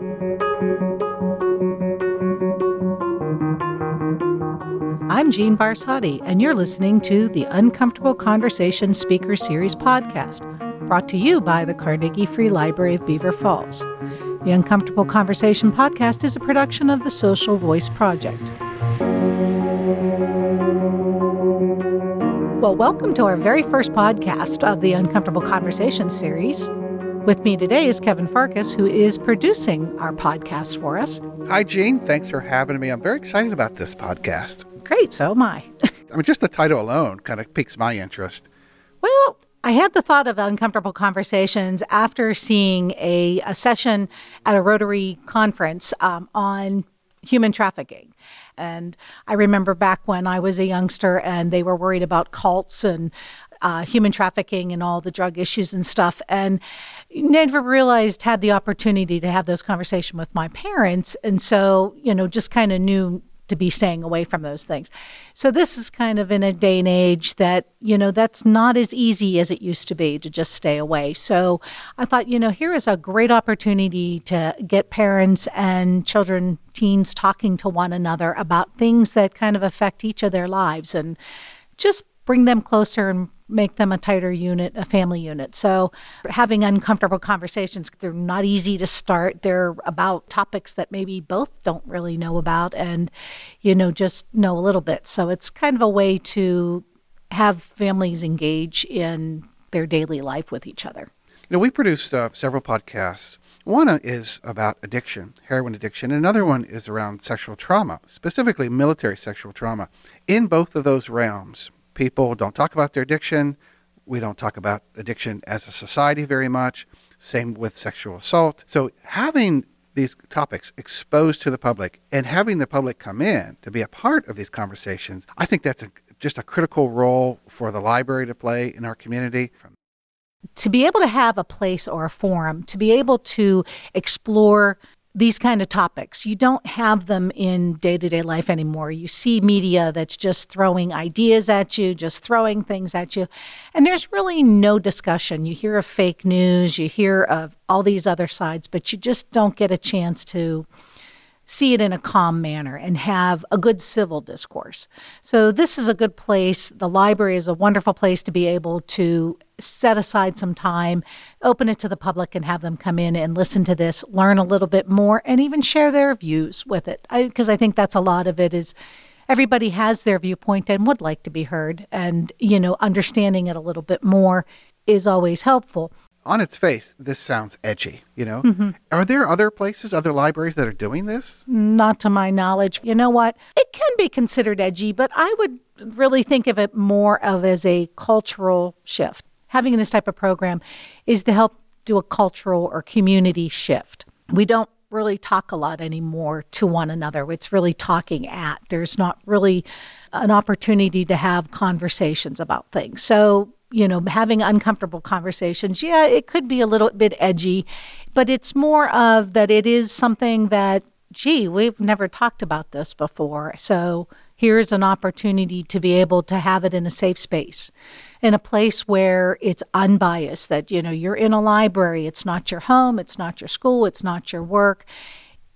I'm Jean Barsotti, and you're listening to the Uncomfortable Conversation Speaker Series podcast, brought to you by the Carnegie Free Library of Beaver Falls. The Uncomfortable Conversation podcast is a production of the Social Voice Project. Well, welcome to our very first podcast of the Uncomfortable Conversation series. With me today is Kevin Farkas, who is producing our podcast for us. Hi, Gene. Thanks for having me. I'm very excited about this podcast. Great, so am I. I mean, just the title alone kind of piques my interest. Well, I had the thought of uncomfortable conversations after seeing a, a session at a Rotary conference um, on human trafficking. And I remember back when I was a youngster and they were worried about cults and uh, human trafficking and all the drug issues and stuff. And never realized had the opportunity to have those conversations with my parents. And so, you know, just kind of knew to be staying away from those things. So this is kind of in a day and age that, you know, that's not as easy as it used to be to just stay away. So I thought, you know, here is a great opportunity to get parents and children, teens talking to one another about things that kind of affect each of their lives and just bring them closer and make them a tighter unit, a family unit. So having uncomfortable conversations, they're not easy to start. They're about topics that maybe both don't really know about and, you know, just know a little bit. So it's kind of a way to have families engage in their daily life with each other. You know, we produced uh, several podcasts. One is about addiction, heroin addiction. Another one is around sexual trauma, specifically military sexual trauma. In both of those realms, people don't talk about their addiction. We don't talk about addiction as a society very much. Same with sexual assault. So having these topics exposed to the public and having the public come in to be a part of these conversations, I think that's a, just a critical role for the library to play in our community. To be able to have a place or a forum, to be able to explore these kind of topics. You don't have them in day to day life anymore. You see media that's just throwing ideas at you, just throwing things at you. And there's really no discussion. You hear of fake news, you hear of all these other sides, but you just don't get a chance to see it in a calm manner and have a good civil discourse. So, this is a good place. The library is a wonderful place to be able to set aside some time, open it to the public, and have them come in and listen to this, learn a little bit more, and even share their views with it. Because I, I think that's a lot of it is everybody has their viewpoint and would like to be heard. And, you know, understanding it a little bit more is always helpful on its face, this sounds edgy, you know? Mm-hmm. Are there other places, other libraries that are doing this? Not to my knowledge. You know what? It can be considered edgy, but I would really think of it more of as a cultural shift. Having this type of program is to help do a cultural or community shift. We don't really talk a lot anymore to one another. It's really talking at. There's not really an opportunity to have conversations about things. So you know, having uncomfortable conversations, yeah, it could be a little bit edgy, but it's more of that it is something that, gee, we've never talked about this before. So here's an opportunity to be able to have it in a safe space, in a place where it's unbiased, that, you know, you're in a library, it's not your home, it's not your school, it's not your work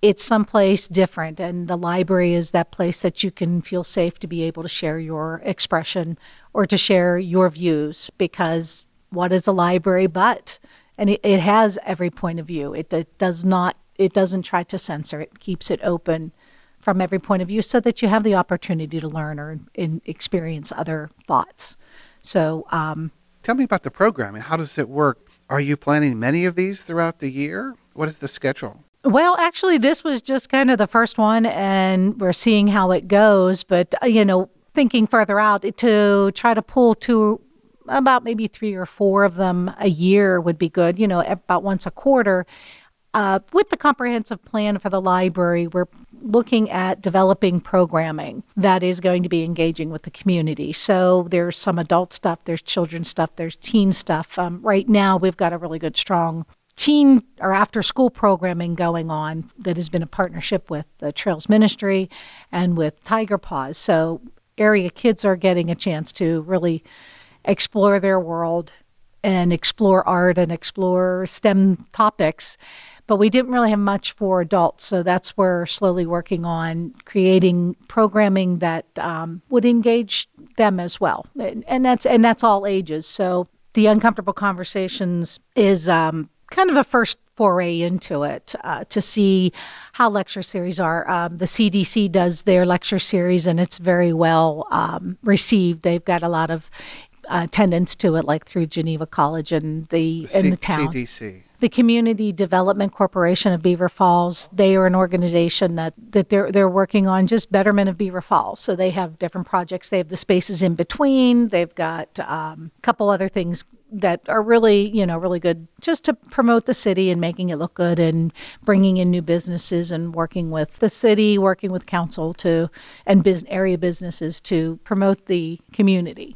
it's someplace different and the library is that place that you can feel safe to be able to share your expression or to share your views because what is a library but? And it, it has every point of view. It, it does not it doesn't try to censor. It keeps it open from every point of view so that you have the opportunity to learn or in, experience other thoughts. So um, tell me about the program and how does it work? Are you planning many of these throughout the year? What is the schedule well, actually, this was just kind of the first one, and we're seeing how it goes. But, uh, you know, thinking further out to try to pull to about maybe three or four of them a year would be good, you know, about once a quarter. Uh, with the comprehensive plan for the library, we're looking at developing programming that is going to be engaging with the community. So there's some adult stuff, there's children's stuff, there's teen stuff. Um, right now, we've got a really good, strong teen or after school programming going on that has been a partnership with the Trails Ministry and with Tiger Paws. So area kids are getting a chance to really explore their world and explore art and explore STEM topics. but we didn't really have much for adults. So that's where we're slowly working on creating programming that um, would engage them as well, and, and that's and that's all ages. So the uncomfortable conversations is um, kind of a first foray into it uh, to see how lecture series are. Um, the CDC does their lecture series, and it's very well um, received. They've got a lot of uh, attendance to it, like through Geneva College and the, C- in the town. CDC. The Community Development Corporation of Beaver Falls. They are an organization that, that they're they're working on just betterment of Beaver Falls. So they have different projects. They have the spaces in between. They've got um, a couple other things that are really you know really good just to promote the city and making it look good and bringing in new businesses and working with the city working with council to and business area businesses to promote the community.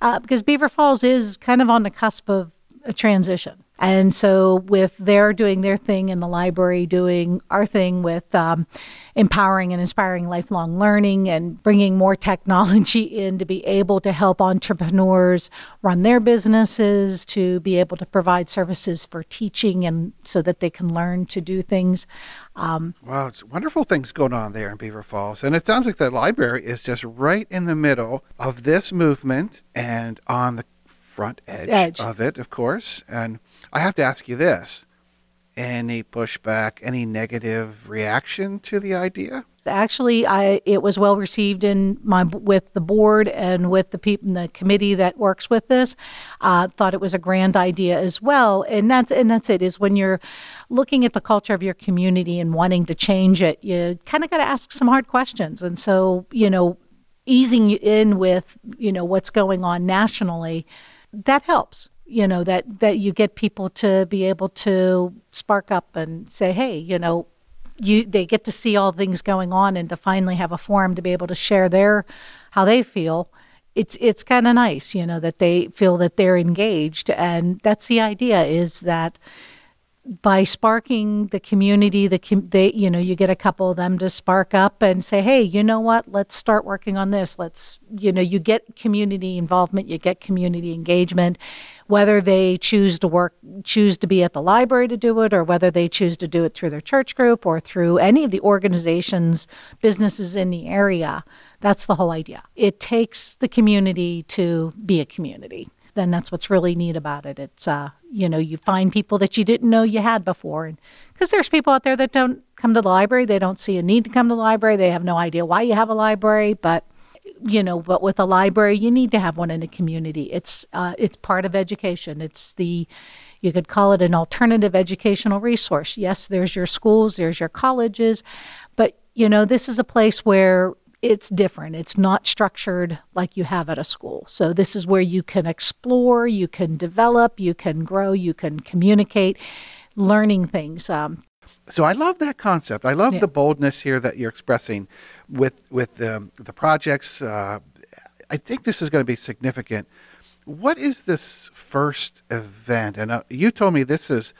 Uh, because beaver falls is kind of on the cusp of a transition and so with their doing their thing in the library doing our thing with um, empowering and inspiring lifelong learning and bringing more technology in to be able to help entrepreneurs run their businesses, to be able to provide services for teaching and so that they can learn to do things. Um, Wow, it's wonderful things going on there in Beaver Falls. And it sounds like the library is just right in the middle of this movement and on the front edge, Edge. of it, of course. And I have to ask you this any pushback, any negative reaction to the idea? actually, I it was well received in my with the board and with the people in the committee that works with this. Uh, thought it was a grand idea as well, and that's and that's it. Is when you're looking at the culture of your community and wanting to change it, you kind of got to ask some hard questions. And so, you know, easing in with you know what's going on nationally, that helps. You know that that you get people to be able to spark up and say, hey, you know, you they get to see all things going on and to finally have a forum to be able to share their how they feel it's it's kind of nice you know that they feel that they're engaged and that's the idea is that by sparking the community the com- they you know you get a couple of them to spark up and say hey you know what? Let's start working on this. Let's you know you get community involvement you get community engagement. Whether they choose to work choose to be at the library to do it or whether they choose to do it through their church group or through any of the organizations businesses in the area that's the whole idea. It takes the community to be a community then that's what's really neat about it. It's uh you know you find people that you didn't know you had before. And because there's people out there that don't come to the library they don't see a need to come to the library. They have no idea why you have a library. But you know but with a library you need to have one in the community. It's uh, it's part of education. It's the you could call it an alternative educational resource. Yes there's your schools there's your colleges. But you know this is a place where it's different it's not structured like you have at a school so this is where you can explore you can develop you can grow you can communicate learning things um, So I love that concept. I love Yeah. the boldness here that you're expressing with with um, the projects. Uh, I think this is going to be significant. What is this first event? And uh, you told me this is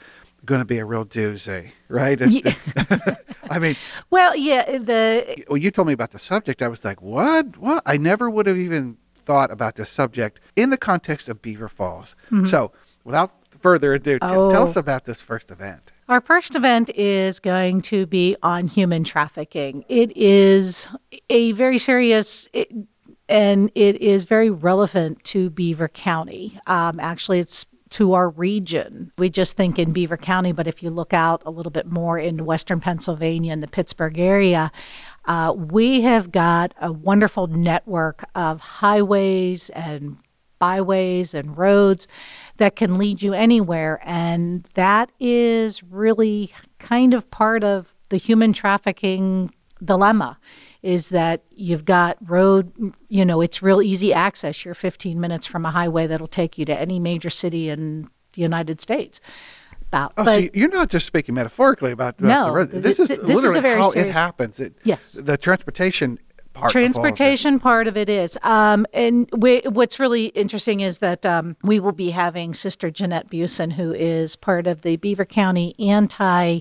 going to be a real doozy, right? Yeah. I mean, well yeah the well, you told me about the subject, I was like, what? What? I never would have even thought about this subject in the context of Beaver Falls. So, without further ado, t- tell Mm-hmm. Oh. us about this first event. Our first event is going to be on human trafficking. It is a very serious it, and it is very relevant to Beaver County. Um, actually, it's to our region. We just think in Beaver County, but if you look out a little bit more in Western Pennsylvania and the Pittsburgh area, uh, we have got a wonderful network of highways and byways and roads that can lead you anywhere. And that is really kind of part of the human trafficking dilemma is that you've got road, you know, it's real easy access. You're 15 minutes from a highway that'll take you to any major city in the United States. About, Oh, but so you're not just speaking metaphorically about, about No, the This is th- this is a literally very how it happens. It, Yes. The transportation part. of of transportation part of it is um, and we, what's really interesting is that um, we will be having sister jeanette busen who is part of the beaver county anti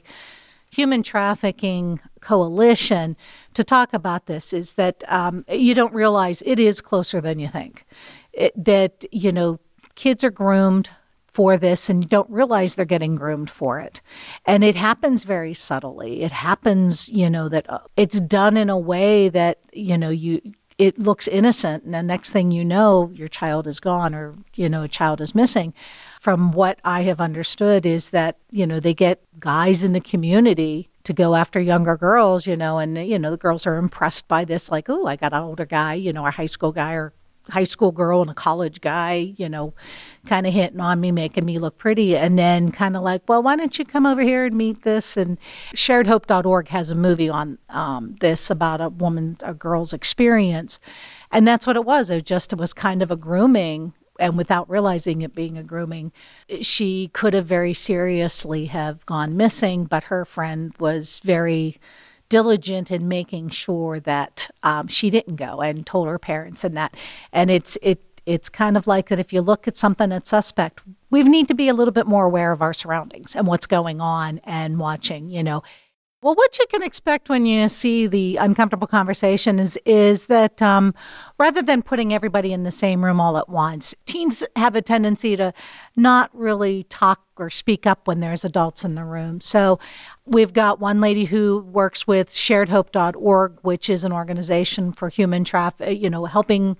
human trafficking coalition to talk about this is that um, you don't realize it is closer than you think it, that you know kids are groomed for this and you don't realize they're getting groomed for it. And it happens very subtly. It happens, you know, that uh, it's done in a way that, you know, you it looks innocent and the next thing you know your child is gone or you know a child is missing from what i have understood is that you know they get guys in the community to go after younger girls you know and you know the girls are impressed by this like oh i got an older guy you know a high school guy or high school girl and a college guy, you know, kind of hitting on me, making me look pretty. And then kind of like, well, why don't you come over here and meet this? And sharedhope.org has a movie on um, this about a woman, a girl's experience. And that's what it was. It just was kind of a grooming. And without realizing it being a grooming, she could have very seriously have gone missing, but her friend was very diligent in making sure that um, she didn't go and told her parents and that. And it's it it's kind of like that if you look at something that's suspect, we need to be a little bit more aware of our surroundings and what's going on and watching, you know. Well, what you can expect when you see the uncomfortable conversation is is that um, rather than putting everybody in the same room all at once, teens have a tendency to not really talk or speak up when there's adults in the room. So we've got one lady who works with SharedHope.org, which is an organization for human traffic, you know, helping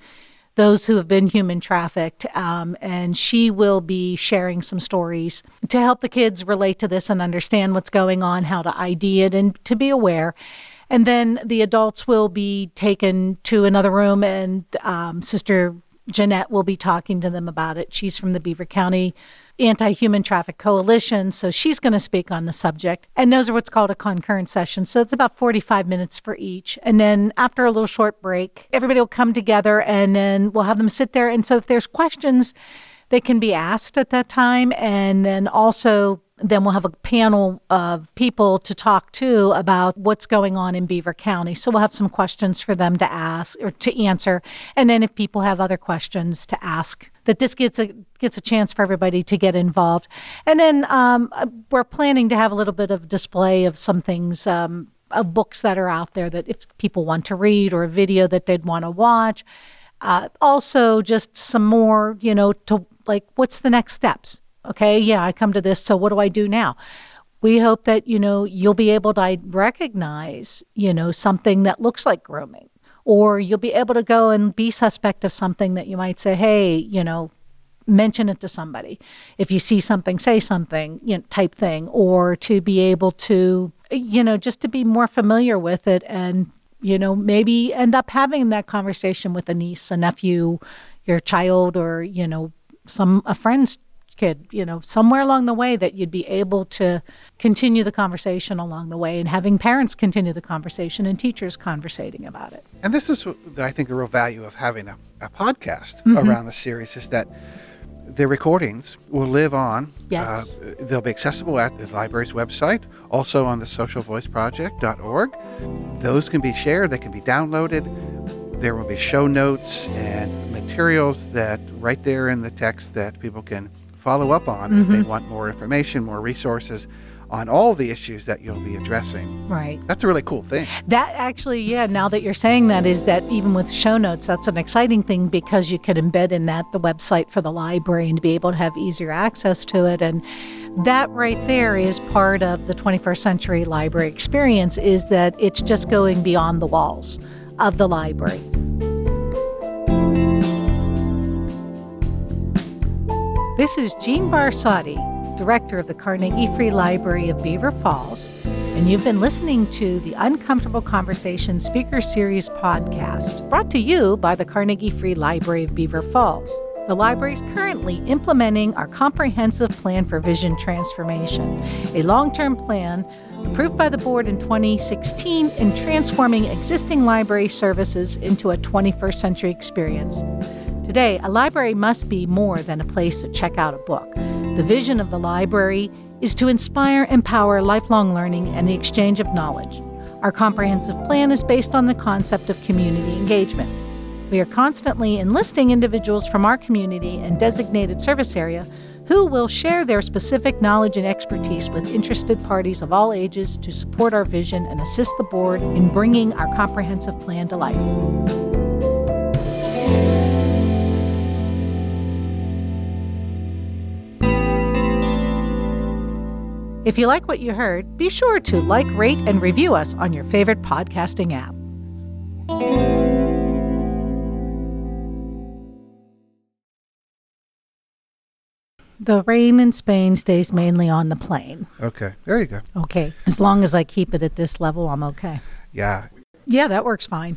those who have been human trafficked. Um, and she will be sharing some stories to help the kids relate to this and understand what's going on, how to ID it, and to be aware. And then the adults will be taken to another room, and um, Sister Jeanette will be talking to them about it. She's from the Beaver County Anti Human Traffic Coalition. So she's going to speak on the subject. And those are what's called a concurrent session. So it's about 45 minutes for each. And then after a little short break, everybody will come together and then we'll have them sit there. And so if there's questions, they can be asked at that time. And then also, then we'll have a panel of people to talk to about what's going on in Beaver County. So we'll have some questions for them to ask or to answer. And then if people have other questions to ask, that this gets a gets a chance for everybody to get involved. And then um, we're planning to have a little bit of display of some things. Um, of books that are out there that if people want to read or a video that they'd want to watch. Uh, also, just some more, you know, to like, what's the next steps? Okay, yeah, I come to this. So what do I do now? We hope that, you know, you'll be able to recognize, you know, something that looks like grooming, or you'll be able to go and be suspect of something that you might say, hey, you know, mention it to somebody. If you see something, say something, you know, type thing, or to be able to, you know, just to be more familiar with it and, you know, maybe end up having that conversation with a niece, a nephew, your child, or, you know, some a friend's kid, you know, somewhere along the way that you'd be able to continue the conversation along the way and having parents continue the conversation and teachers conversating about it. And this is, I think, the real value of having a, a podcast mm-hmm. around the series is that the recordings will live on. Yes. Uh, they'll be accessible at the library's website, also on the socialvoiceproject.org. Those can be shared, they can be downloaded. There will be show notes and materials that right there in the text that people can follow up on mm-hmm. if they mm-hmm. want more information, more resources on all the issues that you'll be addressing. Right. That's a really cool thing. That actually, yeah, now that you're saying that, is that even with show notes, that's an exciting thing because you can embed in that the website for the library and to be able to have easier access to it. And that right there is part of the 21st century library experience is that it's just going beyond the walls of the library. This is Jean Barsotti, Director of the Carnegie Free Library of Beaver Falls, and you've been listening to the Uncomfortable Conversation Speaker Series podcast, brought to you by the Carnegie Free Library of Beaver Falls. The library is currently implementing our comprehensive plan for vision transformation, a long term plan approved by the board in 2016 in transforming existing library services into a 21st century experience. Today, a library must be more than a place to check out a book. The vision of the library is to inspire, empower lifelong learning and the exchange of knowledge. Our comprehensive plan is based on the concept of community engagement. We are constantly enlisting individuals from our community and designated service area who will share their specific knowledge and expertise with interested parties of all ages to support our vision and assist the board in bringing our comprehensive plan to life. If you like what you heard, be sure to like, rate, and review us on your favorite podcasting app. The rain in Spain stays mainly on the plain. Okay, there you go. Okay. As long as I keep it at this level, I'm okay. Yeah, Yeah, that works fine.